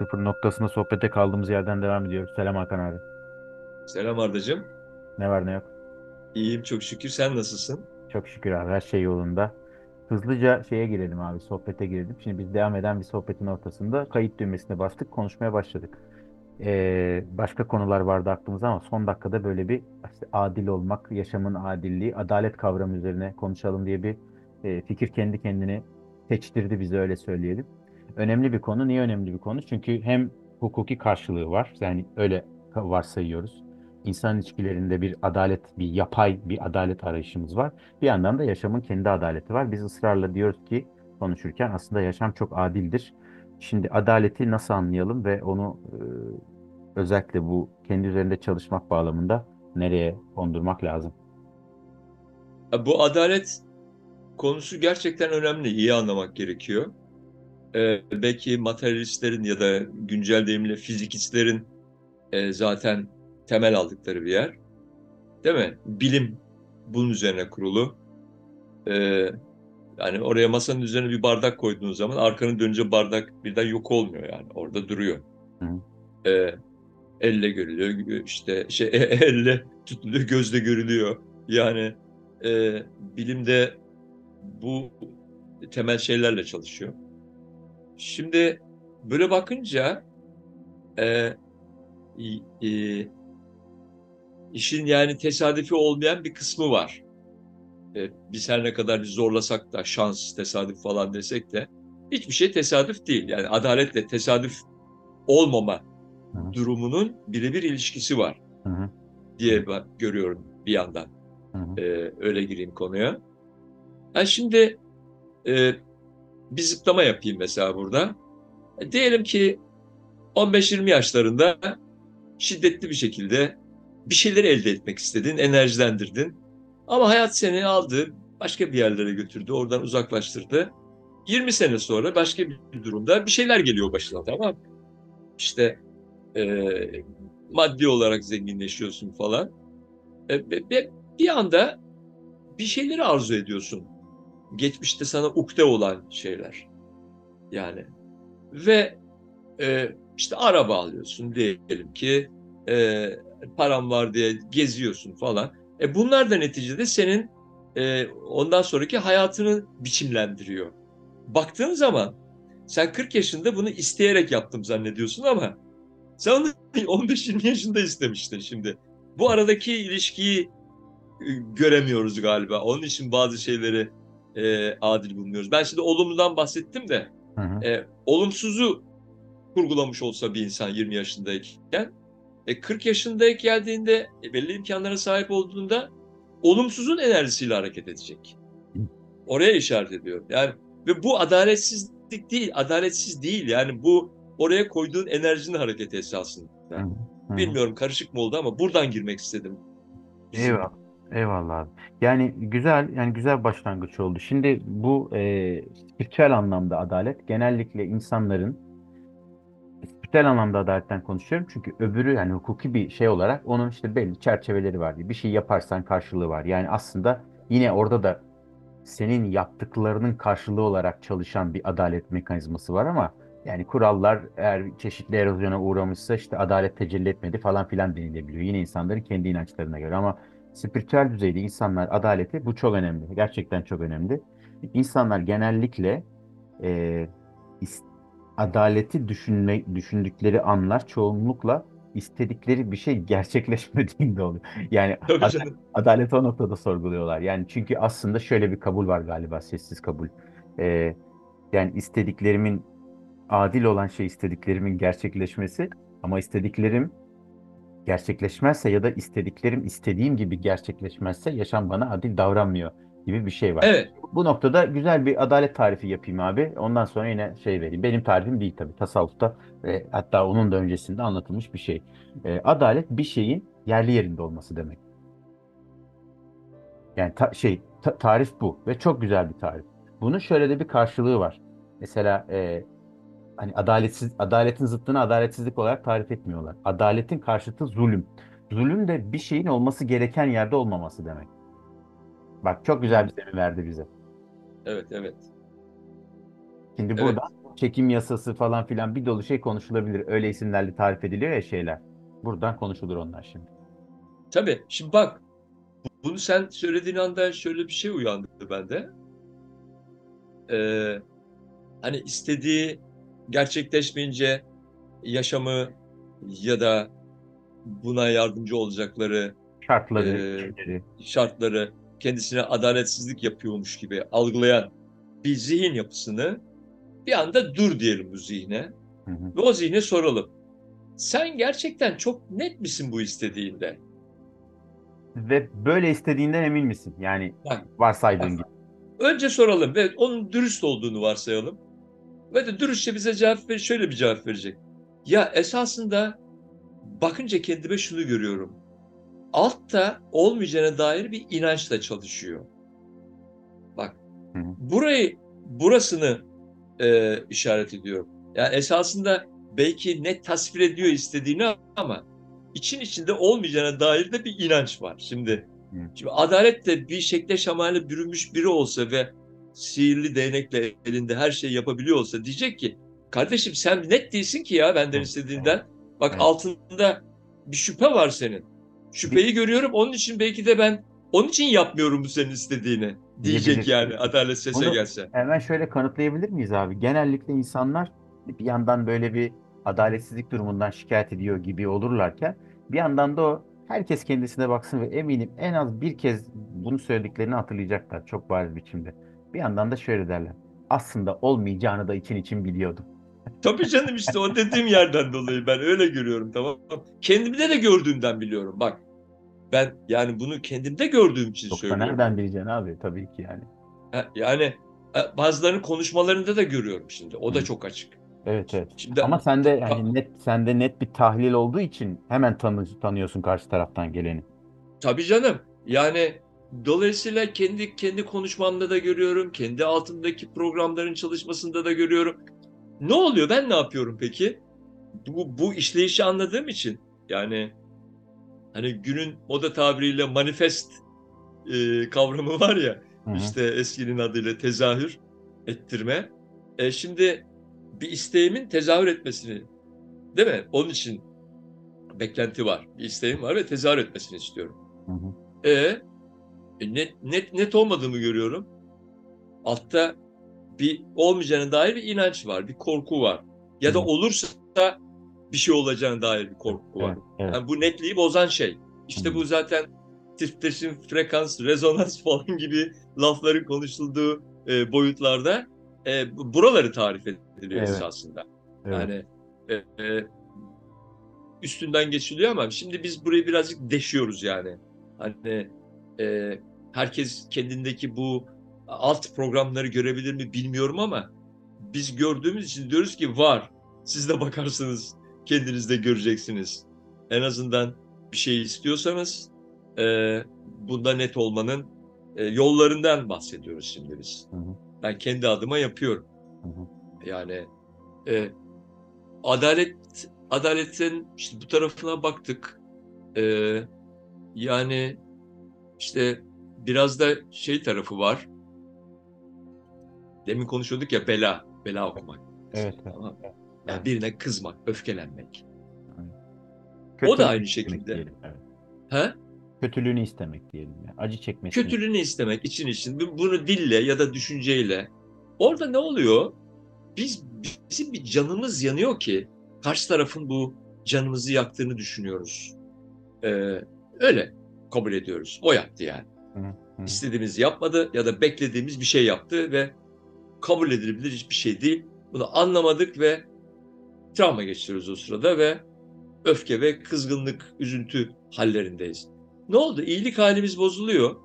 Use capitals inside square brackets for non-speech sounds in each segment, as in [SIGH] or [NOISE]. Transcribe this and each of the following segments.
Sıfır noktasında sohbete kaldığımız yerden devam ediyoruz. Selam Hakan abi. Selam Ardacığım. Ne var ne yok. İyiyim çok şükür. Sen nasılsın? Çok şükür abi her şey yolunda. Hızlıca şeye girelim abi sohbete girelim. Şimdi biz devam eden bir sohbetin ortasında kayıt düğmesine bastık konuşmaya başladık. Ee, başka konular vardı aklımızda ama son dakikada böyle bir işte adil olmak, yaşamın adilliği, adalet kavramı üzerine konuşalım diye bir e, fikir kendi kendini seçtirdi bize öyle söyleyelim. Önemli bir konu. Niye önemli bir konu? Çünkü hem hukuki karşılığı var. Yani öyle varsayıyoruz. İnsan ilişkilerinde bir adalet, bir yapay bir adalet arayışımız var. Bir yandan da yaşamın kendi adaleti var. Biz ısrarla diyoruz ki konuşurken aslında yaşam çok adildir. Şimdi adaleti nasıl anlayalım ve onu e, özellikle bu kendi üzerinde çalışmak bağlamında nereye kondurmak lazım? Bu adalet konusu gerçekten önemli. İyi anlamak gerekiyor. Ee, belki materyalistlerin ya da güncel deyimle fizikistlerin e, zaten temel aldıkları bir yer. Değil mi? Bilim bunun üzerine kurulu. Ee, yani oraya masanın üzerine bir bardak koyduğun zaman arkanı dönünce bardak birden yok olmuyor yani. Orada duruyor. Hı. Ee, elle görülüyor, işte şey [LAUGHS] elle tutuluyor, gözle görülüyor. Yani e, bilimde bu temel şeylerle çalışıyor. Şimdi böyle bakınca e, e, işin yani tesadüfi olmayan bir kısmı var. E, biz her ne kadar biz zorlasak da şans, tesadüf falan desek de hiçbir şey tesadüf değil. Yani adaletle tesadüf olmama Hı. durumunun birebir ilişkisi var Hı hı. diye ben görüyorum bir yandan. E, öyle gireyim konuya. Yani şimdi e, bir zıplama yapayım mesela burada. E, diyelim ki 15-20 yaşlarında şiddetli bir şekilde bir şeyleri elde etmek istedin, enerjilendirdin. Ama hayat seni aldı, başka bir yerlere götürdü, oradan uzaklaştırdı. 20 sene sonra başka bir durumda bir şeyler geliyor başına tamam? İşte e, maddi olarak zenginleşiyorsun falan. E, bir anda bir şeyleri arzu ediyorsun. Geçmişte sana ukde olan şeyler. Yani ve e, işte araba alıyorsun diyelim ki e, param var diye geziyorsun falan. E bunlar da neticede senin e, ondan sonraki hayatını biçimlendiriyor. Baktığın zaman sen 40 yaşında bunu isteyerek yaptım zannediyorsun ama sen onu [LAUGHS] 15-20 yaşında istemiştin şimdi. Bu aradaki ilişkiyi e, göremiyoruz galiba. Onun için bazı şeyleri e, adil bulmuyoruz. Ben şimdi olumludan bahsettim de Hı hı. e, olumsuzu kurgulamış olsa bir insan 20 yaşındayken e, 40 yaşındayken geldiğinde e, belli imkanlara sahip olduğunda olumsuzun enerjisiyle hareket edecek. Oraya işaret ediyor. Yani ve bu adaletsizlik değil, adaletsiz değil. Yani bu oraya koyduğun enerjinin hareketi esasında. Hı hı. Bilmiyorum karışık mı oldu ama buradan girmek istedim. Eyvallah. Eyvallah abi. Yani güzel yani güzel başlangıç oldu. Şimdi bu e, spiritüel anlamda adalet genellikle insanların spiritüel anlamda adaletten konuşuyorum. Çünkü öbürü yani hukuki bir şey olarak onun işte belli çerçeveleri var diye. Bir şey yaparsan karşılığı var. Yani aslında yine orada da senin yaptıklarının karşılığı olarak çalışan bir adalet mekanizması var ama yani kurallar eğer çeşitli erozyona uğramışsa işte adalet tecelli etmedi falan filan denilebiliyor. Yine insanların kendi inançlarına göre ama spiritüel düzeyde insanlar adaleti bu çok önemli. Gerçekten çok önemli. İnsanlar genellikle e, adaleti düşünme, düşündükleri anlar çoğunlukla istedikleri bir şey gerçekleşmediğinde oluyor. Yani Tabii ad- canım. adaleti o noktada sorguluyorlar. Yani çünkü aslında şöyle bir kabul var galiba, sessiz kabul. E, yani istediklerimin adil olan şey istediklerimin gerçekleşmesi ama istediklerim gerçekleşmezse ya da istediklerim istediğim gibi gerçekleşmezse yaşam bana adil davranmıyor gibi bir şey var. Evet. Bu noktada güzel bir adalet tarifi yapayım abi. Ondan sonra yine şey vereyim. Benim tarifim değil tabii. Tasavvufta ve hatta onun da öncesinde anlatılmış bir şey. Ee, adalet bir şeyin yerli yerinde olması demek. Yani ta- şey ta- tarif bu ve çok güzel bir tarif. Bunun şöyle de bir karşılığı var. Mesela e, hani adaletsiz adaletin zıttını adaletsizlik olarak tarif etmiyorlar. Adaletin karşıtı zulüm. Zulüm de bir şeyin olması gereken yerde olmaması demek. Bak çok güzel bir zemin verdi bize. Evet, evet. Şimdi Evet. burada çekim yasası falan filan bir dolu şey konuşulabilir. Öyle isimlerle tarif ediliyor ya şeyler. Buradan konuşulur onlar şimdi. Tabii. Şimdi bak bunu sen söylediğin anda şöyle bir şey uyandı bende. Ee, hani istediği gerçekleşmeyince yaşamı ya da buna yardımcı olacakları Şartları, şeyleri. şartları kendisine adaletsizlik yapıyormuş gibi algılayan bir zihin yapısını bir anda dur diyelim bu zihne Hı hı. ve o zihne soralım. Sen gerçekten çok net misin bu istediğinde? Ve böyle istediğinden emin misin? Yani varsaydığın gibi. önce soralım ve onun dürüst olduğunu varsayalım. Ve de dürüstçe bize cevap ver, şöyle bir cevap verecek. Ya esasında bakınca kendime şunu görüyorum. Altta olmayacağına dair bir inançla çalışıyor. Bak, burayı, burasını e, işaret ediyorum. Yani esasında belki net tasvir ediyor istediğini ama için içinde olmayacağına dair de bir inanç var. Şimdi, Hı. şimdi adalet de bir şekle şemale bürünmüş biri olsa ve sihirli değnekle elinde her şeyi yapabiliyor olsa diyecek ki kardeşim sen net değilsin ki ya benden istediğinden. Bak Evet. altında bir şüphe var senin. Şüpheyi görüyorum onun için belki de ben onun için yapmıyorum bu senin istediğini diyecek yani adalet sese Bunu- gelse. Hemen şöyle kanıtlayabilir miyiz abi? Genellikle insanlar bir yandan böyle bir adaletsizlik durumundan şikayet ediyor gibi olurlarken bir yandan da o herkes kendisine baksın ve eminim en az bir kez bunu söylediklerini hatırlayacaklar çok bariz biçimde. Bir yandan da şöyle derler. Aslında olmayacağını da için için biliyordum. Tabii canım işte o dediğim yerden dolayı ben öyle görüyorum tamam mı? Kendimde de gördüğümden biliyorum bak. Ben yani bunu kendimde gördüğüm için Yoksa söylüyorum. nereden bileceksin abi? Tabii ki yani. Yani e, bazılarının konuşmalarında da görüyorum şimdi. O da çok açık. Evet evet. Şimdi Ama sende yani net sende net bir tahlil olduğu için hemen tanı, tanıyorsun karşı taraftan geleni. Tabii canım. Yani dolayısıyla kendi kendi konuşmamda da görüyorum. Kendi altındaki programların çalışmasında da görüyorum. Ne oluyor? Ben ne yapıyorum peki? Bu, bu işleyişi anladığım için yani hani günün moda tabiriyle manifest e, kavramı var ya Hı hı. işte eskinin adıyla tezahür ettirme. E, şimdi bir isteğimin tezahür etmesini değil mi? Onun için beklenti var. Bir isteğim var ve tezahür etmesini istiyorum. Hı hı. E, net, net, net olmadığımı görüyorum. Altta bir olmayacağına dair bir inanç var, bir korku var. Ya da olursa bir şey olacağına dair bir korku var. Evet, evet. Yani bu netliği bozan şey. İşte bu zaten titreşim, frekans, rezonans [LAUGHS] falan gibi lafların konuşulduğu e, boyutlarda e, bu- buraları tarif ediliyor Evet. esasında. Evet. Yani e, e, üstünden geçiliyor ama şimdi biz burayı birazcık deşiyoruz yani. Hani e, herkes kendindeki bu alt programları görebilir mi bilmiyorum ama biz gördüğümüz için diyoruz ki var. Siz de bakarsınız, kendiniz de göreceksiniz. En azından bir şey istiyorsanız e, bunda net olmanın e, yollarından bahsediyoruz şimdi biz. Hı hı. Ben kendi adıma yapıyorum. Hı hı. Yani e, adalet adaletin işte bu tarafına baktık. E, yani işte biraz da şey tarafı var. Demin konuşuyorduk ya bela, bela okumak. Evet. Tamam. Evet. Yani birine kızmak, öfkelenmek. Kötülüğünü da aynı şekilde. diyelim, evet. Ha? Kötülüğünü istemek diyelim. Yani. Acı çekmesini. Kötülüğünü istemek için için bu- bunu dille ya da düşünceyle. Orada ne oluyor? Biz bizim bir canımız yanıyor ki karşı tarafın bu canımızı yaktığını düşünüyoruz. Ee, öyle kabul ediyoruz. O yaptı yani. İstediğimizi yapmadı ya da beklediğimiz bir şey yaptı ve kabul edilebilir hiçbir şey değil. Bunu anlamadık ve travma geçiriyoruz o sırada ve öfke ve kızgınlık, üzüntü hallerindeyiz. Ne oldu? İyilik halimiz bozuluyor.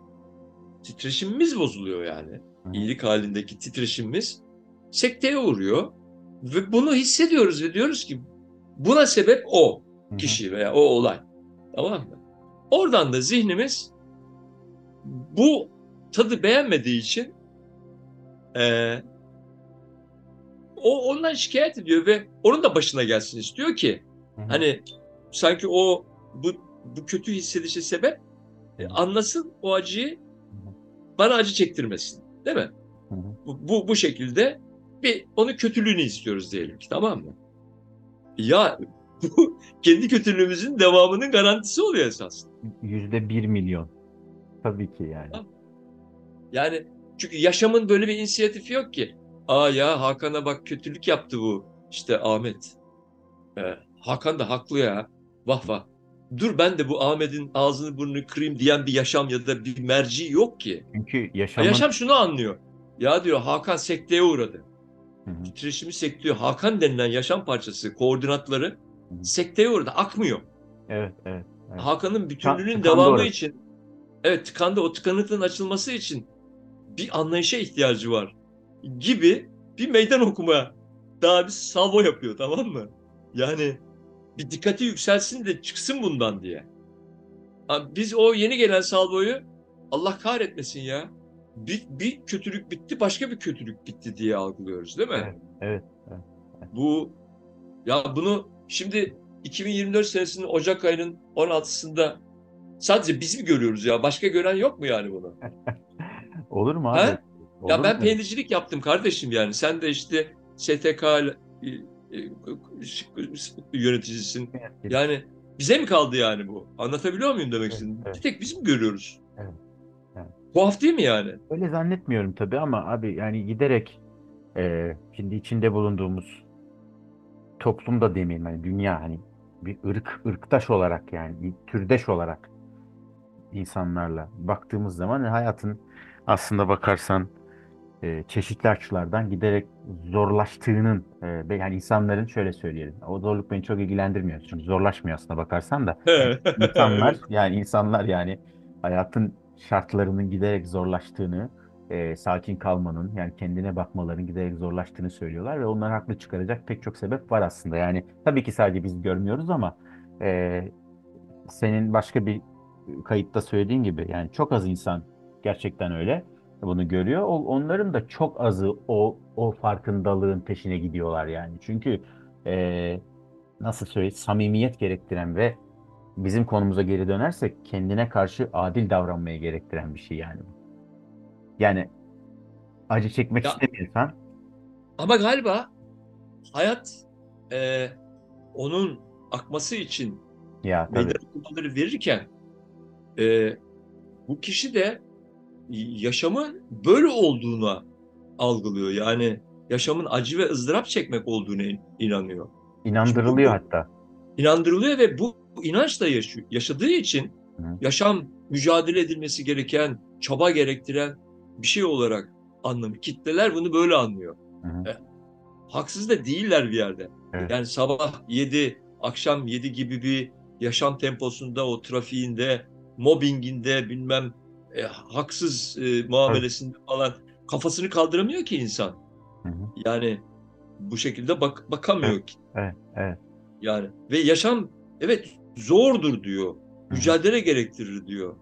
Titreşimimiz bozuluyor yani. İyilik halindeki titreşimimiz sekteye uğruyor. Ve bunu hissediyoruz ve diyoruz ki buna sebep o kişi veya o olay. Tamam mı? Oradan da zihnimiz bu tadı beğenmediği için eee, o ondan şikayet ediyor ve onun da başına gelsin istiyor ki Hı hı. hani sanki o bu bu kötü hissedişe sebep e, anlasın o acıyı bana acı çektirmesin değil mi? Hı hı. Bu, bu, bu şekilde bir onun kötülüğünü istiyoruz diyelim ki tamam mı? Ya bu kendi kötülüğümüzün devamının garantisi oluyor esas. Yüzde bir milyon. Tabii ki yani. Yani çünkü yaşamın böyle bir inisiyatifi yok ki. Aa ya Hakan'a bak kötülük yaptı bu. İşte Ahmet. Ee, Hakan da haklı ya. Vah vah. Dur ben de bu Ahmet'in ağzını burnunu kırayım diyen bir yaşam ya da bir merci yok ki. Çünkü Ya yaşamın... Yaşam şunu anlıyor. Ya diyor Hakan sekteye uğradı. Hı hı, Titreşimi sekteye. Hakan denilen yaşam parçası, koordinatları Hı hı. sekteye uğradı. Akmıyor. Evet, evet. Evet. Hakan'ın bütünlüğünün devamı orası. için evet tıkandı o tıkanıklığın açılması için bir anlayışa ihtiyacı var gibi bir meydan okuma daha bir salvo yapıyor tamam mı? Yani bir dikkati yükselsin de çıksın bundan diye. Biz o yeni gelen salvoyu Allah kahretmesin ya. Bir, bir kötülük bitti başka bir kötülük bitti diye algılıyoruz değil mi? Evet, evet. Bu ya bunu şimdi 2024 senesinin Ocak ayının 16'sında sadece biz mi görüyoruz ya? Başka gören yok mu yani bunu? [LAUGHS] Olur mu abi? Olur Ya ben mu? peynircilik yaptım kardeşim yani. Sen de işte STK 'le, e, e, yöneticisin. Yani bize mi kaldı yani bu? Anlatabiliyor muyum demek istedim? evet. Bir tek biz mi görüyoruz? Evet, evet. Tuhaf değil mi yani? Öyle zannetmiyorum tabii ama abi yani giderek e, şimdi içinde bulunduğumuz toplumda demeyelim hani dünya hani bir ırk ırktaş olarak yani bir türdeş olarak insanlarla baktığımız zaman hayatın aslında bakarsan e, çeşitli açılardan giderek zorlaştığının e, yani insanların şöyle söyleyelim o zorluk beni çok ilgilendirmiyor. Çünkü zorlaşmıyor aslında bakarsan da. [LAUGHS] İnsanlar yani insanlar yani hayatın şartlarının giderek zorlaştığını, e, sakin kalmanın yani kendine bakmaların giderek zorlaştığını söylüyorlar ve onları haklı çıkaracak pek çok sebep var aslında. Yani tabii ki sadece biz görmüyoruz ama e, senin başka bir kayıtta söylediğin gibi yani çok az insan gerçekten öyle bunu görüyor. O, onların da çok azı o o farkındalığın peşine gidiyorlar yani. Çünkü e, nasıl söyleyeyim samimiyet gerektiren ve bizim konumuza geri dönersek kendine karşı adil davranmayı gerektiren bir şey yani. Yani acı çekmek Ya- istemiyorsan Ama galiba hayat e, onun akması için ya tabii. meydan okumaları verirken e, bu kişi de yaşamın böyle olduğuna algılıyor. Yani yaşamın acı ve ızdırap çekmek olduğuna in- inanıyor. inandırılıyor Çünkü hatta. İnandırılıyor ve bu inançla yaşıyor. Yaşadığı için Hı. yaşam mücadele edilmesi gereken, çaba gerektiren bir şey olarak anlamıyor. Kitleler bunu böyle anlıyor. Hı hı. E, haksız da değiller bir yerde. Evet. Yani sabah 7, akşam 7 gibi bir yaşam temposunda, o trafiğinde, mobbinginde, bilmem e, haksız e, muamelesinde falan kafasını kaldıramıyor ki insan. Hı hı. Yani bu şekilde bak bakamıyor ki. Evet, evet. Yani ve yaşam evet zordur diyor. Mücadele gerektirir diyor.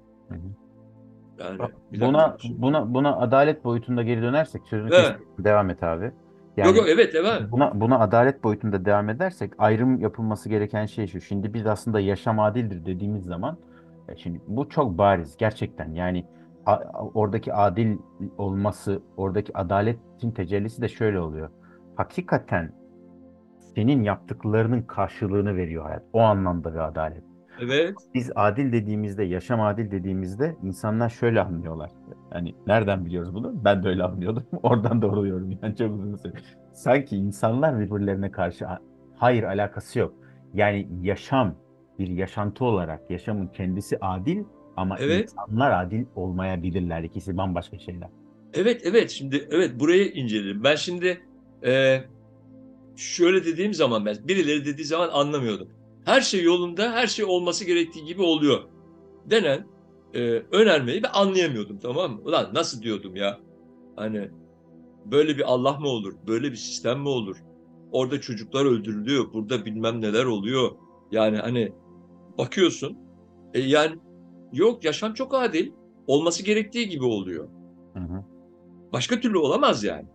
Yani Buna şimdi. buna buna adalet boyutunda geri dönersek sözünü Evet. Devam et abi. Yok Yani yok evet evet. Buna, buna adalet boyutunda devam edersek ayrım yapılması gereken şey şu. Şimdi biz aslında yaşam adildir dediğimiz zaman şimdi bu çok bariz gerçekten. Yani a- oradaki adil olması, oradaki adaletin tecellisi de şöyle oluyor. Hakikaten senin yaptıklarının karşılığını veriyor hayat. O anlamda bir adalet. Evet. Biz adil dediğimizde, yaşam adil dediğimizde insanlar şöyle anlıyorlar. Hani nereden biliyoruz bunu? Ben de öyle anlıyordum. [LAUGHS] Oradan doğruluyorum yani çok uzun süre. Sanki insanlar birbirlerine karşı hayır alakası yok. Yani yaşam bir yaşantı olarak yaşamın kendisi adil ama Evet. insanlar adil olmayabilirler. İkisi bambaşka şeyler. Evet evet şimdi evet burayı inceledim. Ben şimdi e, şöyle dediğim zaman ben birileri dediği zaman anlamıyordum. Her şey yolunda, her şey olması gerektiği gibi oluyor denen e, önermeyi ben anlayamıyordum tamam mı? Ulan nasıl diyordum ya? Hani böyle bir Allah mı olur? Böyle bir sistem mi olur? Orada çocuklar öldürülüyor, burada bilmem neler oluyor. Yani hani bakıyorsun e, yani yok yaşam çok adil. Olması gerektiği gibi oluyor. Hı hı, Başka türlü olamaz yani.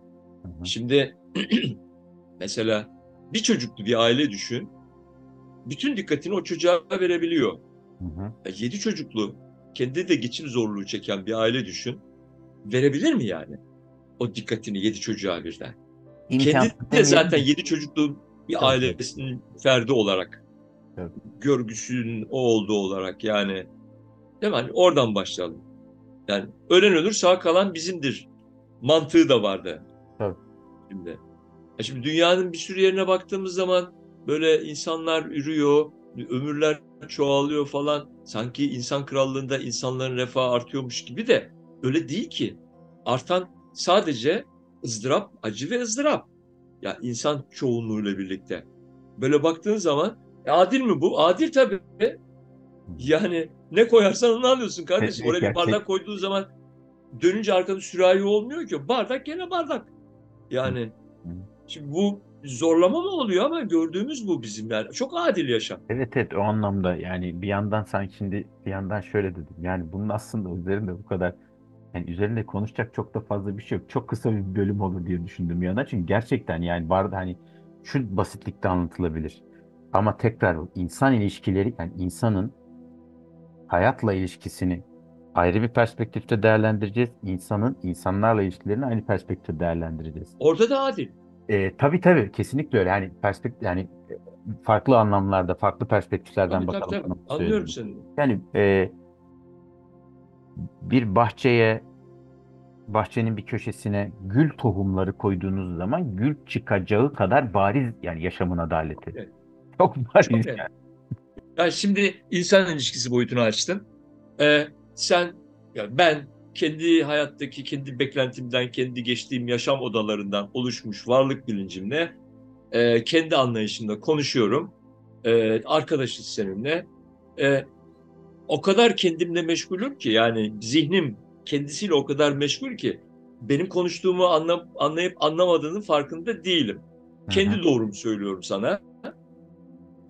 hı hı, Şimdi [CLEARS THROAT] mesela bir çocuklu bir aile düşün. Bütün dikkatini o çocuğa verebiliyor. hı hı. Ya Yedi çocuklu, kendi de geçim zorluğu çeken bir aile düşün. Verebilir mi yani? O dikkatini yedi çocuğa birden. İmkansız Kendi de zaten yedi çocukluğun bir ailesinin ferdi olarak, Tabii. görgüsünün o olduğu olarak yani değil mi? Hani oradan başlayalım. Yani ölen ölür sağ kalan bizimdir mantığı da vardı. Tabii. Şimdi. Ya şimdi dünyanın bir sürü yerine baktığımız zaman böyle insanlar ürüyor, ömürler çoğalıyor falan. Sanki insan krallığında insanların refahı artıyormuş gibi de öyle değil ki. Artan sadece ızdırap, acı ve ızdırap. Ya insan çoğunluğuyla birlikte. Böyle baktığın zaman e, adil mi bu? Adil tabii. Yani ne koyarsan onu alıyorsun kardeşim. Oraya bir bardak koyduğun zaman dönünce arkada sürahi olmuyor ki. Bardak gene bardak. Yani şimdi bu zorlama mı oluyor ama gördüğümüz bu bizim yani. Çok adil yaşam. Evet evet o anlamda yani bir yandan sanki şimdi bir yandan şöyle dedim. Yani bunun aslında üzerinde bu kadar yani üzerinde konuşacak çok da fazla bir şey yok. Çok kısa bir bölüm olur diye düşündüm bir yandan. Çünkü gerçekten yani barda hani şu basitlikte anlatılabilir. Ama tekrar insan ilişkileri yani insanın hayatla ilişkisini ayrı bir perspektifte değerlendireceğiz. İnsanın insanlarla ilişkilerini aynı perspektifte değerlendireceğiz. Orada da adil. E, tabii tabii kesinlikle öyle. Yani perspektif yani e, farklı anlamlarda, farklı perspektiflerden Tabii, tabii, bakalım. tabii. sana Anlıyorum seni. Yani e, bir bahçeye bahçenin bir köşesine gül tohumları koyduğunuz zaman gül çıkacağı kadar bariz yani yaşamın adaleti. Evet. Çok bariz Çok yani. yani. Ya şimdi insan ilişkisi boyutunu açtın. Ee, sen, ya ben kendi hayattaki kendi beklentimden, kendi geçtiğim yaşam odalarından oluşmuş varlık bilincimle, e, kendi anlayışımda konuşuyorum. E, arkadaşız seninle. E, o kadar kendimle meşgulüm ki yani zihnim kendisiyle o kadar meşgul ki benim konuştuğumu anla, anlayıp anlamadığının farkında değilim. Hı Kendi doğrumu söylüyorum sana.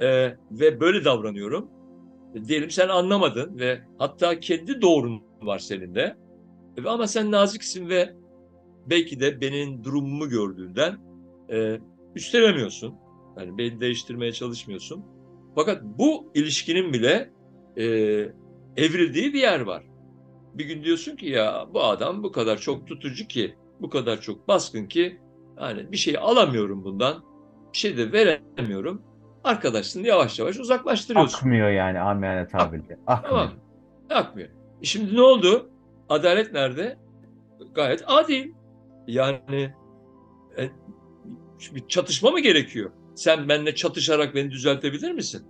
Ee, ve böyle davranıyorum. Diyelim sen anlamadın ve hatta kendi doğrun var senin de. E, Ama sen naziksin ve belki de benim durumumu gördüğünden e, üstelemiyorsun. Yani beni değiştirmeye çalışmıyorsun. Fakat bu ilişkinin bile e, evrildiği bir yer var. Bir gün diyorsun ki ya bu adam bu kadar çok tutucu ki, bu kadar çok baskın ki yani bir şey alamıyorum bundan, bir şey de veremiyorum. Arkadaşlığını yavaş yavaş uzaklaştırıyorsun. Akmıyor yani amiyane tabirle. Akmıyor. Tamam. Akmıyor. E Şimdi ne oldu? Adalet nerede? Gayet adil. Yani e, bir çatışma mı gerekiyor? Sen benimle çatışarak beni düzeltebilir misin?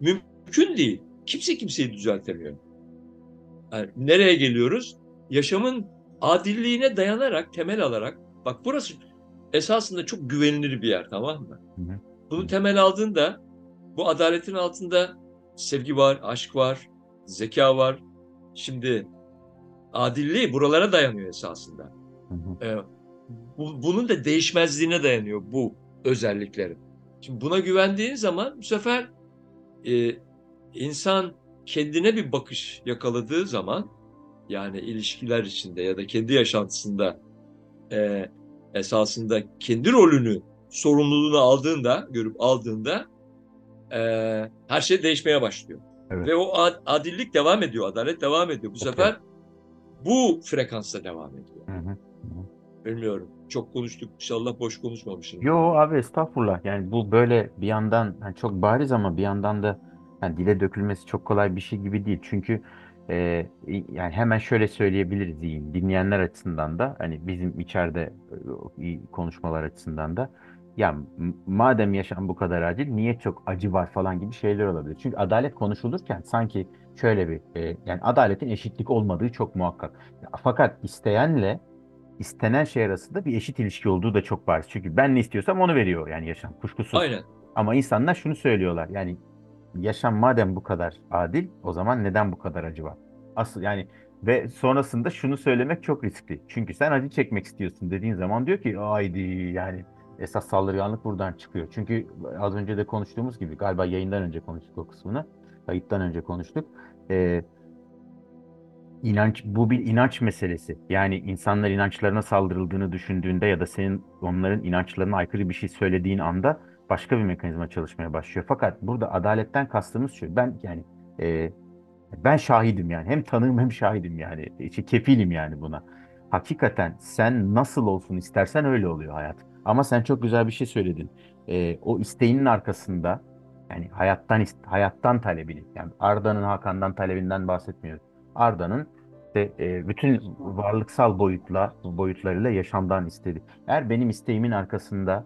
Mümkün değil. Kimse kimseyi düzeltemiyor. Yani nereye geliyoruz? Yaşamın adilliğine dayanarak, temel alarak, bak burası esasında çok güvenilir bir yer tamam mı? Hı hı. Bunu temel aldığında bu adaletin altında sevgi var, aşk var, zeka var. Şimdi adilliği buralara dayanıyor esasında. Hı hı. Ee, bu- bunun da değişmezliğine dayanıyor bu özelliklerin. Şimdi buna güvendiğin zaman bu sefer e, insan kendine bir bakış yakaladığı zaman yani ilişkiler içinde ya da kendi yaşantısında e, esasında kendi rolünü, sorumluluğunu aldığında, görüp aldığında e, her şey değişmeye başlıyor. Evet. Ve o ad- adillik devam ediyor, adalet devam ediyor. Bu Okey. sefer bu frekansta devam ediyor. Hı hı. Bilmiyorum. Çok konuştuk. İnşallah boş konuşmamışım. Yo abi estağfurullah. Yani bu böyle bir yandan hani çok bariz ama bir yandan da hani dile dökülmesi çok kolay bir şey gibi değil. Çünkü e, yani hemen şöyle söyleyebiliriz iyi dinleyenler açısından da hani bizim içeride e, konuşmalar açısından da ya madem yaşam bu kadar acil niye çok acı var falan gibi şeyler olabilir. Çünkü adalet konuşulurken sanki şöyle bir e, yani adaletin eşitlik olmadığı çok muhakkak. Fakat isteyenle istenen şey arasında bir eşit ilişki olduğu da çok bariz. Çünkü ben ne istiyorsam onu veriyor yani yaşam kuşkusuz. Aynen. Ama insanlar şunu söylüyorlar yani yaşam madem bu kadar adil o zaman neden bu kadar acı var? Asıl yani ve sonrasında şunu söylemek çok riskli. Çünkü sen acı çekmek istiyorsun dediğin zaman diyor ki haydi yani esas saldırganlık buradan çıkıyor. Çünkü az önce de konuştuğumuz gibi galiba yayından önce konuştuk o kısmını. Kayıttan önce konuştuk. Ee, İnanç, bu bir inanç meselesi. Yani insanlar inançlarına saldırıldığını düşündüğünde ya da senin onların inançlarına aykırı bir şey söylediğin anda başka bir mekanizma çalışmaya başlıyor. Fakat burada adaletten kastımız şu. Ben yani e, ben şahidim yani. Hem tanığım hem şahidim yani. İşte kefilim yani buna. Hakikaten sen nasıl olsun istersen öyle oluyor hayat. Ama sen çok güzel bir şey söyledin. Ee, o isteğinin arkasında yani hayattan hayattan talebini yani Arda'nın Hakan'dan talebinden bahsetmiyoruz. Arda'nın işte, e, bütün varlıksal boyutla boyutlarıyla yaşamdan istedi. Eğer benim isteğimin arkasında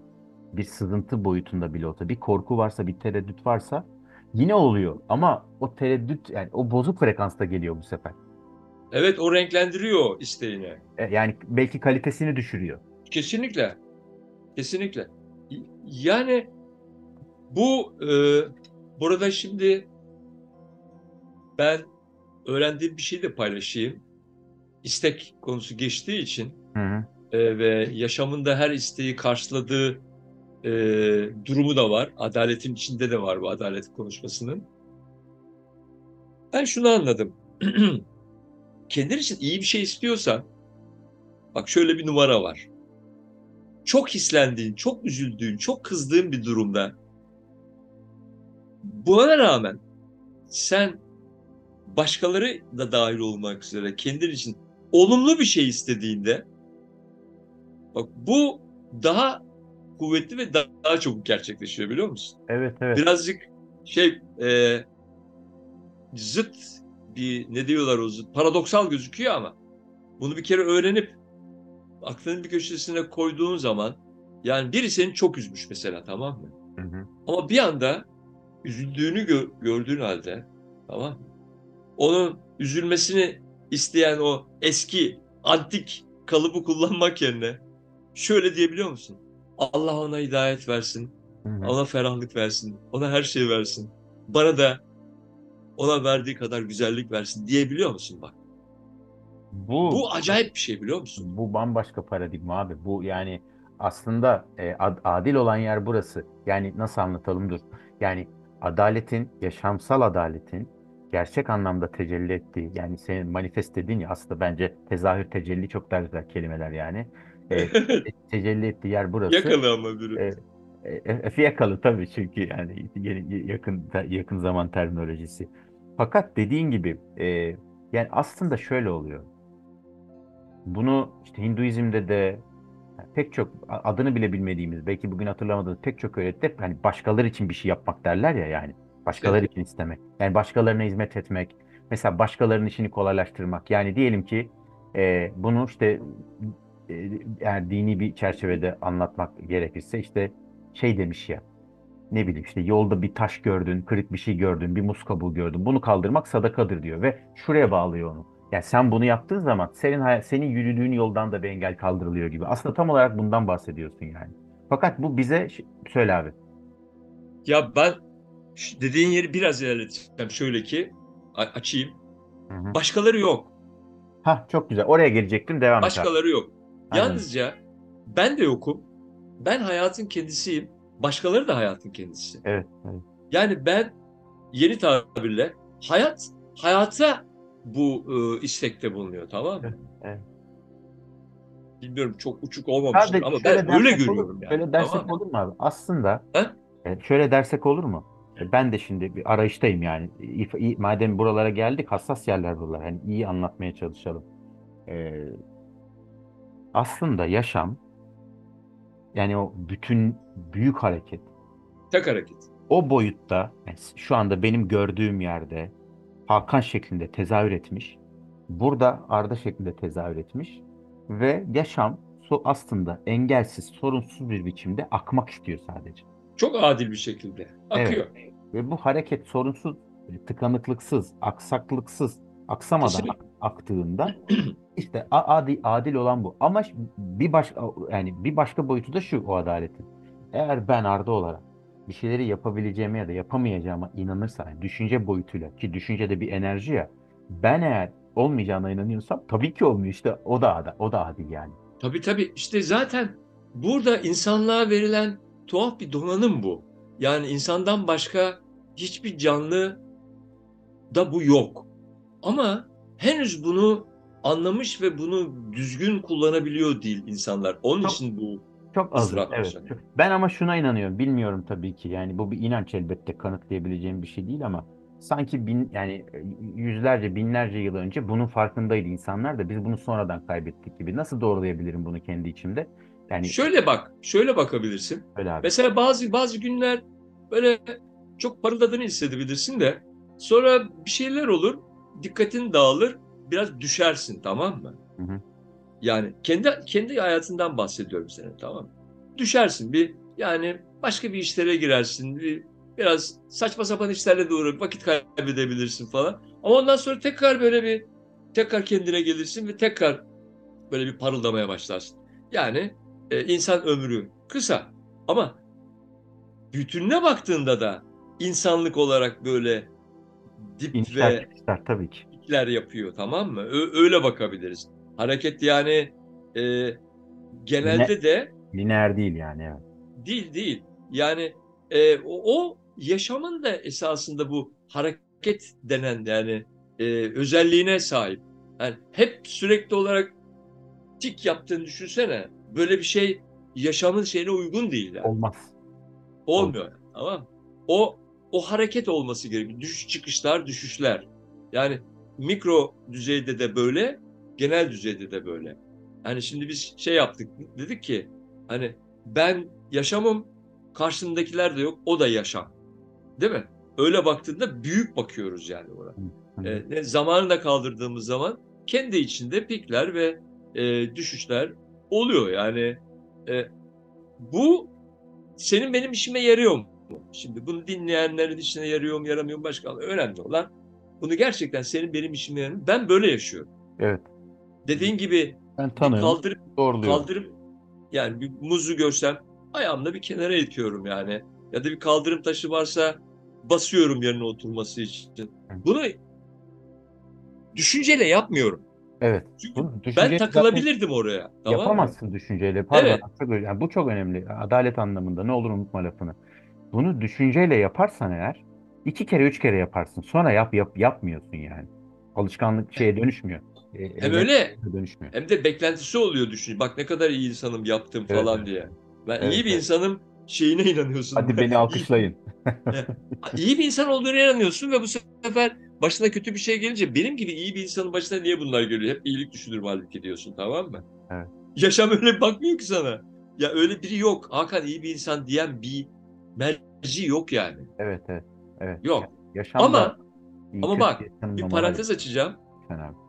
bir sızıntı boyutunda bile olsa, bir korku varsa, bir tereddüt varsa yine oluyor. Ama o tereddüt yani o bozuk frekansta geliyor bu sefer. Evet o renklendiriyor isteğini. E, Yani belki kalitesini düşürüyor. Kesinlikle. Kesinlikle. Yani bu e, burada şimdi ben öğrendiğim bir şey de paylaşayım. İstek konusu geçtiği için Hı hı. e, ve yaşamında her isteği karşıladığı e, durumu da var. Adaletin içinde de var bu adalet konuşmasının. Ben şunu anladım. [CLEARS THROAT] Kendin için iyi bir şey istiyorsan, bak şöyle bir numara var. Çok hislendiğin, çok üzüldüğün, çok kızdığın bir durumda buna rağmen sen başkaları da dahil olmak üzere kendin için olumlu bir şey istediğinde bak bu daha kuvvetli ve daha, daha çabuk gerçekleşiyor biliyor musun? Evet evet. Birazcık şey e, zıt bir ne diyorlar o zıt paradoksal gözüküyor ama bunu bir kere öğrenip aklının bir köşesine koyduğun zaman yani biri seni çok üzmüş mesela tamam mı? Hı hı. Ama bir anda üzüldüğünü gö- gördüğün halde tamam mı? Onun üzülmesini isteyen o eski antik kalıbı kullanmak yerine şöyle diyebiliyor musun? Allah ona hidayet versin, Hı hı. ona ferahlık versin, ona her şey versin. Bana da ona verdiği kadar güzellik versin diyebiliyor musun bak? Bu Bu acayip bir şey biliyor musun? Bu bambaşka paradigma abi. Bu yani aslında e, ad- adil olan yer burası. Yani nasıl anlatalım dur. Yani adaletin, yaşamsal adaletin gerçek anlamda tecelli ettiği, yani senin manifest dediğin ya aslında bence tezahür tecelli çok daha güzel kelimeler yani. E, [LAUGHS] tecelli ettiği yer burası. Yakalı ama biri. E, e, e, fiyakalı tabii çünkü yani yakın yakın zaman terminolojisi. Fakat dediğin gibi e, yani aslında şöyle oluyor. Bunu işte Hinduizm'de de pek çok adını bile bilmediğimiz, belki bugün hatırlamadığımız pek çok öğretide hani başkaları için bir şey yapmak derler ya yani. Başkaları Evet. için istemek. Yani başkalarına hizmet etmek. Mesela başkalarının işini kolaylaştırmak. Yani diyelim ki e, bunu işte e, yani dini bir çerçevede anlatmak gerekirse işte şey demiş ya ne bileyim işte yolda bir taş gördün, kırık bir şey gördün, bir muz kabuğu gördün. Bunu kaldırmak sadakadır diyor ve şuraya bağlıyor onu. Yani sen bunu yaptığın zaman senin senin yürüdüğün yoldan da bir engel kaldırılıyor gibi. Aslında tam olarak bundan bahsediyorsun yani. Fakat bu bize söyle abi. Ya ben dediğin yeri biraz ilerleteceğim. Şöyle ki açayım. Hı hı. Başkaları yok. Hah çok güzel. Oraya gelecektim. Devam et. Başkaları yok. Aynen. Yalnızca ben de yokum. Ben hayatın kendisiyim. Başkaları da hayatın kendisi. Evet, evet. Yani ben yeni tabirle hayat hayata bu e, istekte bulunuyor tamam mı? Evet. Bilmiyorum çok uçuk olmamıştır Sadece ama ben öyle olur- görüyorum yani. Şöyle dersek tamam olur mu abi? Aslında He? e, şöyle dersek olur mu? E, Ben de şimdi bir arayıştayım yani. Madem buralara geldik, hassas yerler buralar. Hani iyi anlatmaya çalışalım. E, aslında yaşam yani o bütün büyük hareket Tek hareket. o boyutta yani şu anda benim gördüğüm yerde Hakan şeklinde tezahür etmiş. Burada Arda şeklinde tezahür etmiş. Ve yaşam so aslında engelsiz, sorunsuz bir biçimde akmak istiyor sadece. Çok adil bir şekilde akıyor. Ve bu hareket sorunsuz, tıkanıklıksız, aksaklıksız, aksamadan Kesinlikle. ak- aktığında [CLEARS THROAT] işte adil, adil olan bu. Ama bir baş yani bir başka boyutu da şu o adaletin. Eğer ben Arda olarak bir şeyleri yapabileceğime ya da yapamayacağıma inanırsam, yani düşünce boyutuyla ki düşünce de bir enerji ya. Ben eğer olmayacağına inanıyorsam tabii ki olmuyor işte o da ada- o da adil yani. Tabii tabii işte zaten burada insanlığa verilen tuhaf bir donanım bu. Yani insandan başka hiçbir canlı da bu yok. Ama henüz bunu anlamış ve bunu düzgün kullanabiliyor değil insanlar. Onun Çok- için bu Çok az. Evet. çok- Ben ama şuna inanıyorum. Bilmiyorum tabii ki. Yani bu bir inanç elbette kanıtlayabileceğim bir şey değil ama sanki bin yani yüzlerce binlerce yıl önce bunun farkındaydı insanlar da biz bunu sonradan kaybettik gibi. Nasıl doğrulayabilirim bunu kendi içimde? Yani Şöyle bak, şöyle bakabilirsin. öyle abi. Mesela bazı bazı günler böyle çok parıldadığını hissedebilirsin de sonra bir şeyler olur, dikkatin dağılır, biraz düşersin tamam mı? Hı hı. Yani kendi kendi hayatından bahsediyorum senin tamam mı? Düşersin bir yani başka bir işlere girersin, bir, biraz saçma sapan işlerle de uğrayıp vakit kaybedebilirsin falan. Ama ondan sonra tekrar böyle bir tekrar kendine gelirsin ve tekrar böyle bir parıldamaya başlarsın. Yani e, insan ömrü kısa ama bütününe baktığında da insanlık olarak böyle dip İnişler ve çıkışlar tabii ki. yapıyor tamam mı? Ö- öyle bakabiliriz. Hareket yani e, genelde de Lineer değil yani. Evet. değil değil. Yani e, o, o yaşamın da esasında bu hareket denen yani e, özelliğine sahip. Yani hep sürekli olarak tik yaptığını düşünsene. Böyle bir şey yaşamın şeyine uygun değil. Yani. Olmaz. Olmuyor. Tamam mı? O o hareket olması gerekiyor. Düşüş çıkışlar, düşüşler. Yani mikro düzeyde de böyle, genel düzeyde de böyle. Yani şimdi biz şey yaptık. Dedik ki hani ben yaşamım, karşımdakiler de yok. O da yaşam. Değil mi? Öyle baktığında büyük bakıyoruz yani ona. Hı. E, zamanı da kaldırdığımız zaman kendi içinde pikler ve e, düşüşler oluyor. Yani e, bu senin benim işime yarıyor mu? Şimdi bunu dinleyenlerin işine yarıyor mu yaramıyor mu başka önemli olan bunu gerçekten senin benim işime yarıyor mu? Ben böyle yaşıyorum. Evet. Dediğin gibi Ben tanıyorum. kaldırıp Doğruluyorum. kaldırıp yani bir muzu görsem ayağımla bir kenara itiyorum yani. Ya da bir kaldırım taşı varsa basıyorum yerine oturması için. Bunu düşünceyle yapmıyorum. Evet. Çünkü ben takılabilirdim oraya. Tamam mı? Yapamazsın düşünceyle. Pardon. Evet. çok yani bu çok önemli. Adalet anlamında. Ne olur unutma lafını. Bunu düşünceyle yaparsan eğer iki kere üç kere yaparsın. Sonra yap yap yapmıyorsun yani. Alışkanlık şeye dönüşmüyor. E, Hem öyle dönüşmüyor. hem de beklentisi oluyor düşün. Bak ne kadar iyi insanım yaptım Evet, falan diye. Ben Evet, iyi bir evet. insanım şeyine inanıyorsun. Hadi beni [LAUGHS] alkışlayın. iyi bir insan olduğuna inanıyorsun ve bu sefer başına kötü bir şey gelince benim gibi iyi bir insanın başına niye bunlar geliyor? Hep iyilik düşünür halbuki diyorsun tamam mı? Evet. Yaşam öyle bakmıyor ki sana. Ya öyle biri yok. Hakan iyi bir insan diyen bir merci yok yani. Evet evet. Evet. Yok. Yaşamda Ama ama bak, bir parantez açacağım. Abi.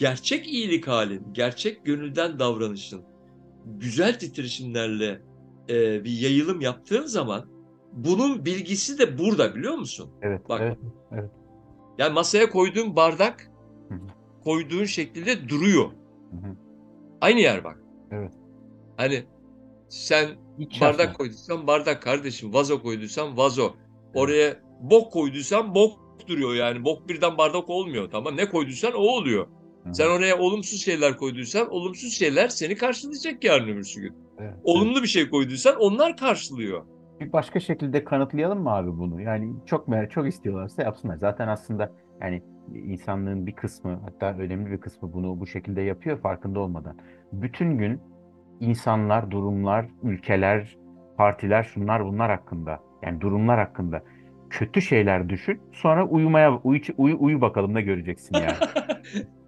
Gerçek iyilik halin, gerçek gönülden davranışın, güzel titreşimlerle e, bir yayılım yaptığın zaman bunun bilgisi de burada biliyor musun? Evet. Bak. Evet. Yani masaya koyduğun bardak Hı hı. koyduğun şekilde duruyor. Hı. Aynı yer bak. Evet. Hani sen İç bardak yaşam. koyduysan bardak kardeşim, vazo koyduysan vazo. Oraya bok koyduysan bok duruyor yani. Bok birden bardak olmuyor tamam. Ne koyduysan o oluyor. Hı. Sen oraya olumsuz şeyler koyduysan olumsuz şeyler seni karşılayacak yarın öbürsü gün. Evet, evet. Olumlu bir şey koyduysan onlar karşılıyor. bir başka şekilde kanıtlayalım mı abi bunu? Yani çok merak, çok istiyorlarsa yapsınlar. Zaten aslında yani insanlığın bir kısmı hatta önemli bir kısmı bunu bu şekilde yapıyor farkında olmadan. Bütün gün insanlar, durumlar, ülkeler, partiler, şunlar bunlar hakkında yani durumlar hakkında kötü şeyler düşün. Sonra uyumaya uyu, uyu, uyu bakalım da göreceksin yani. [LAUGHS]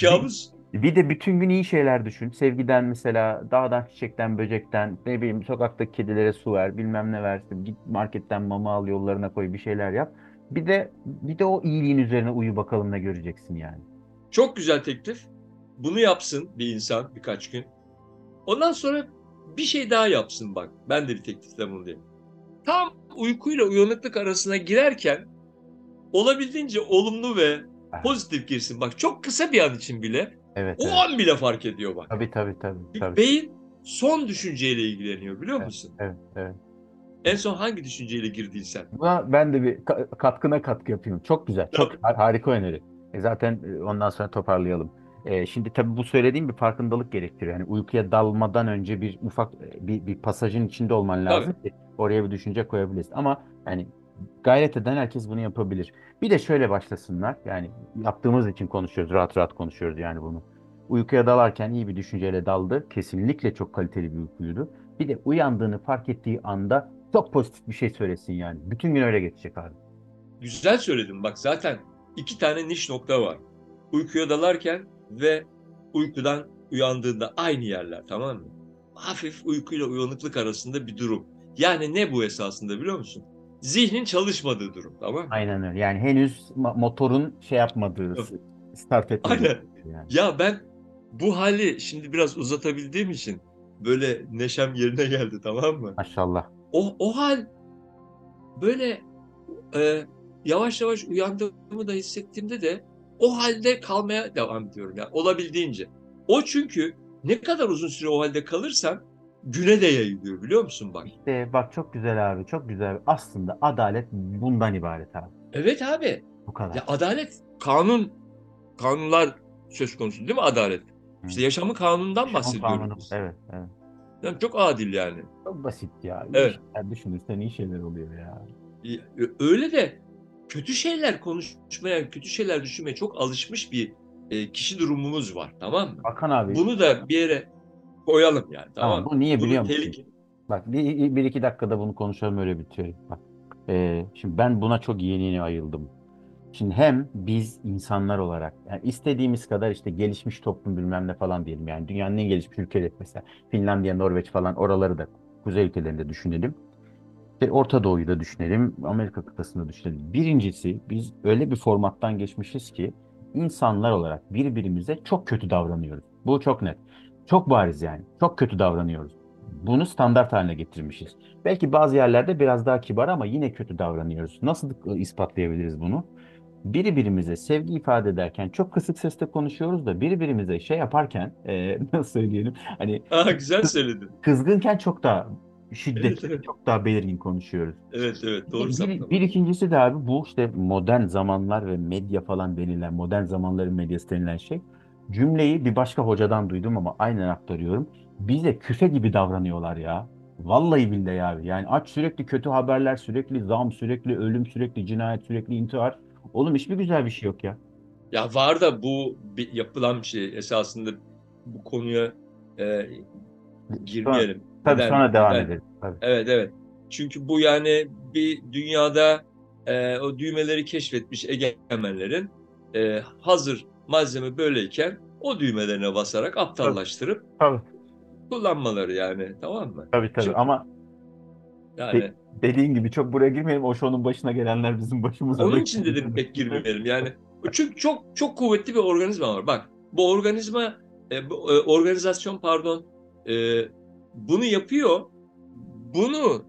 Kabus. Bir de bütün gün iyi şeyler düşün. Sevgiden mesela dağdan, çiçekten, böcekten, ne bileyim sokaktaki kedilere su ver, bilmem ne ver. işte Git marketten mama al, yollarına koy, bir şeyler yap. Bir de bir de o iyiliğin üzerine uyu bakalım ne göreceksin yani. Çok güzel teklif. Bunu yapsın bir insan birkaç gün. Ondan sonra bir şey daha yapsın bak. Ben de bir teklifte bulunayım. Tam uykuyla uyanıklık arasına girerken olabildiğince olumlu ve pozitif girsin. Bak çok kısa bir an için bile Evet, o evet. an bile fark ediyor bak. Tabii tabii tabii. Tabii. beyin son düşünceyle ilgileniyor biliyor Evet. musun? Evet, evet. En son hangi düşünceyle girdiysen. Buna ben de bir ka- katkına katkı yapayım. Çok güzel. Çok har- harika öneri. E zaten e, ondan sonra toparlayalım. E, şimdi tabii bu söylediğim bir farkındalık gerektiriyor. Yani uykuya dalmadan önce bir ufak e, bir, bir pasajın içinde olman lazım ki oraya bir düşünce koyabilirsin. Ama yani gayret eden herkes bunu yapabilir. Bir de şöyle başlasınlar. Yani yaptığımız için konuşuyoruz. Rahat rahat konuşuyoruz yani bunu. Uykuya dalarken iyi bir düşünceyle daldı. Kesinlikle çok kaliteli bir uykuydu. Bir de uyandığını fark ettiği anda çok pozitif bir şey söylesin yani. Bütün gün öyle geçecek abi. Güzel söyledin bak zaten iki tane niş nokta var. Uykuya dalarken ve uykudan uyandığında aynı yerler tamam mı? Hafif uykuyla uyanıklık arasında bir durum. Yani ne bu esasında biliyor musun? Zihnin çalışmadığı durum tamam mı? Aynen öyle. Yani henüz motorun şey yapmadığı, start etmediği. Aynen. Yani. Ya ben bu hali şimdi biraz uzatabildiğim için böyle neşem yerine geldi tamam mı? Maşallah. O, o hal böyle e, yavaş yavaş uyandığımı da hissettiğimde de o halde kalmaya devam ediyorum. Yani olabildiğince. O çünkü ne kadar uzun süre o halde kalırsan güne de yayılıyor biliyor musun bak. İşte bak çok güzel abi, çok güzel. Aslında adalet bundan ibaret abi. Evet abi. Bu kadar. Ya adalet, kanun, kanunlar söz konusu değil mi adalet? İşte yaşamın kanunundan Yaşamın bahsediyoruz. kanunu. Evet, evet. Yani çok adil yani. Çok basit ya. Evet. düşünürsen iyi şeyler oluyor ya. Öyle de kötü şeyler konuşmaya, kötü şeyler düşünmeye çok alışmış bir e, kişi durumumuz var tamam mı? Hakan abi. Bunu da bir yere koyalım yani tamam Tamam, bu niye Bunu biliyor musun? tehlike- Bak bir, bir iki dakikada bunu konuşalım öyle bitirelim. Bak. Ee, şimdi ben buna çok yeni yeni ayıldım. Şimdi hem biz insanlar olarak yani istediğimiz kadar işte gelişmiş toplum bilmem ne falan diyelim. Yani dünyanın en gelişmiş ülkeleri mesela Finlandiya, Norveç falan oraları da kuzey ülkelerinde düşünelim. İşte Orta Doğu'yu da düşünelim, Amerika kıtasını düşünelim. Birincisi biz öyle bir formattan geçmişiz ki insanlar olarak birbirimize çok kötü davranıyoruz. Bu çok net. Çok bariz yani. Çok kötü davranıyoruz. Bunu standart haline getirmişiz. Belki bazı yerlerde biraz daha kibar ama yine kötü davranıyoruz. Nasıl e, ispatlayabiliriz bunu? Birbirimize sevgi ifade ederken çok kısık sesle konuşuyoruz da birbirimize şey yaparken e, [LAUGHS] nasıl söyleyelim hani [LAUGHS] Aa, güzel söyledin. kızgınken çok daha şiddetli, Evet, evet. çok daha belirgin konuşuyoruz. Evet evet doğru Bir, saptama. bir ikincisi de abi bu işte modern zamanlar ve medya falan denilen, modern zamanların medyası denilen şey. Cümleyi bir başka hocadan duydum ama aynen aktarıyorum. Bize küfe gibi davranıyorlar ya. Vallahi billahi abi. Yani aç sürekli kötü haberler, sürekli zam, sürekli ölüm, sürekli cinayet, sürekli intihar. Oğlum hiçbir güzel bir şey yok ya. Ya var da bu bir yapılan bir şey esasında bu konuya e, girmeyelim. Tabii Neden? sonra devam Neden? edelim. Tabii. Evet evet. Çünkü bu yani bir dünyada e, o düğmeleri keşfetmiş egemenlerin e, hazır malzeme böyleyken o düğmelerine basarak aptallaştırıp Tabii, kullanmaları yani tamam mı? tabii. tabii. Şimdi- Ama Yani dediğin gibi çok buraya girmeyelim. O şovun başına gelenler bizim başımıza. onun için dedim pek girmeyelim yani. Çünkü çok çok kuvvetli bir organizma var. Bak bu organizma e, bu, e, organizasyon pardon e, bunu yapıyor. Bunu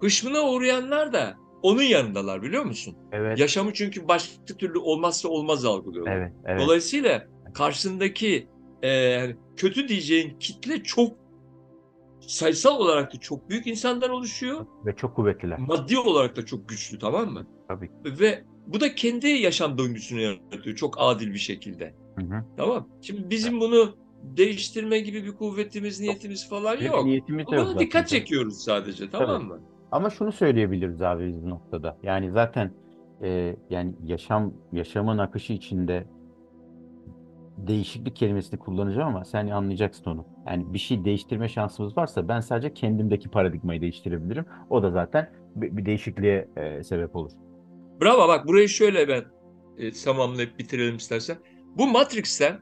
hışmına uğrayanlar da onun yanındalar biliyor musun? Evet, Yaşamı çünkü başka türlü olmazsa olmaz algılıyorlar. evet, evet. Dolayısıyla karşısındaki e, kötü diyeceğin kitle çok sayısal olarak da çok büyük insandan oluşuyor. Ve çok kuvvetliler. Maddi olarak da çok güçlü tamam mı? Tabii. Ve bu da kendi yaşam döngüsünü yaratıyor çok adil bir şekilde. Hı hı. Tamam. Şimdi bizim bunu değiştirme gibi bir kuvvetimiz, niyetimiz falan yok. niyetimiz de yok Buna zaten. dikkat çekiyoruz sadece tamam Tabii. mı? Ama şunu söyleyebiliriz abi biz bu noktada. Yani zaten e, yani yaşam yaşamın akışı içinde değişiklik kelimesini kullanacağım ama sen anlayacaksın onu. Yani bir şey değiştirme şansımız varsa ben sadece kendimdeki paradigmayı değiştirebilirim. O da zaten bir, bir değişikliğe e, sebep olur. Bravo bak burayı şöyle ben e, tamamlayıp bitirelim istersen. Bu Matrix'ten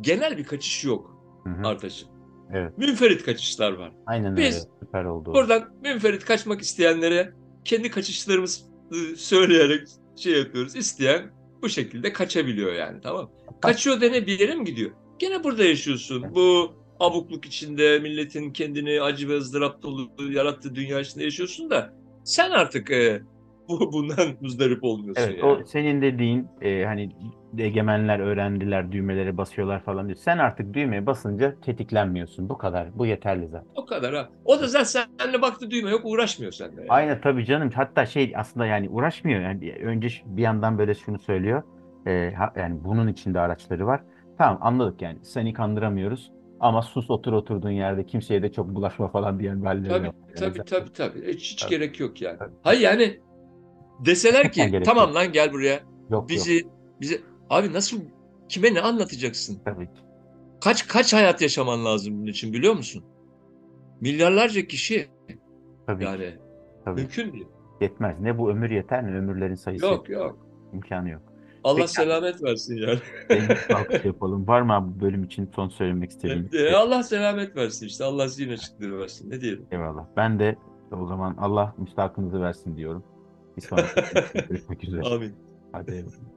genel bir kaçış yok. Artaş'ım. Evet. Münferit kaçışlar var. Aynen Biz- öyle. Süper oldu. Buradan münferit kaçmak isteyenlere kendi kaçışlarımızı söyleyerek şey yapıyoruz. İsteyen bu şekilde kaçabiliyor yani tamam. Kaçıyor dene bir yere mi gidiyor? Gene burada yaşıyorsun. Bu abukluk içinde milletin kendini acı ve ızdırap dolu yarattığı dünya içinde yaşıyorsun da sen artık e, [LAUGHS] bundan muzdarip olmuyorsun Evet, yani. o senin dediğin e, hani egemenler öğrendiler, düğmelere basıyorlar falan diyor. Sen artık düğmeye basınca tetiklenmiyorsun. Bu kadar. Bu yeterli zaten. O kadar ha. O da zaten seninle baktı düğme yok uğraşmıyor seninle. yani. Aynen tabii canım. Hatta şey aslında yani uğraşmıyor. Yani önce bir yandan böyle şunu söylüyor. E, ha- yani bunun içinde araçları var. Tamam anladık yani. Seni kandıramıyoruz. Ama sus otur oturduğun yerde kimseye de çok bulaşma falan diyen bir halleri Tabii yok. Yani tabii zaten- tabii tabii. Hiç, hiç Tabii. gerek yok yani. Tabii. Hayır yani deseler ki gerek tamam yok. lan gel buraya. Yok yok Bizi bizi abi nasıl kime ne anlatacaksın? tabii ki. Kaç kaç hayat yaşaman lazım bunun için biliyor musun? Milyarlarca kişi Tabii yani tabii. mümkün değil. Yetmez. Ne bu ömür yeter ne ömürlerin sayısı Yok yok. imkanı yok. Allah Peki. selamet versin yani. [LAUGHS] Yapalım. Var mı abi bu bölüm için son söylemek istediğin? bir E, şey? Allah selamet versin işte. Allah zihin açıklığı versin. Ne diyelim? Eyvallah. Ben de o zaman Allah müstahakınızı versin diyorum. Bir sonraki [LAUGHS] görüşmek üzere. Amin. Hadi eyvallah.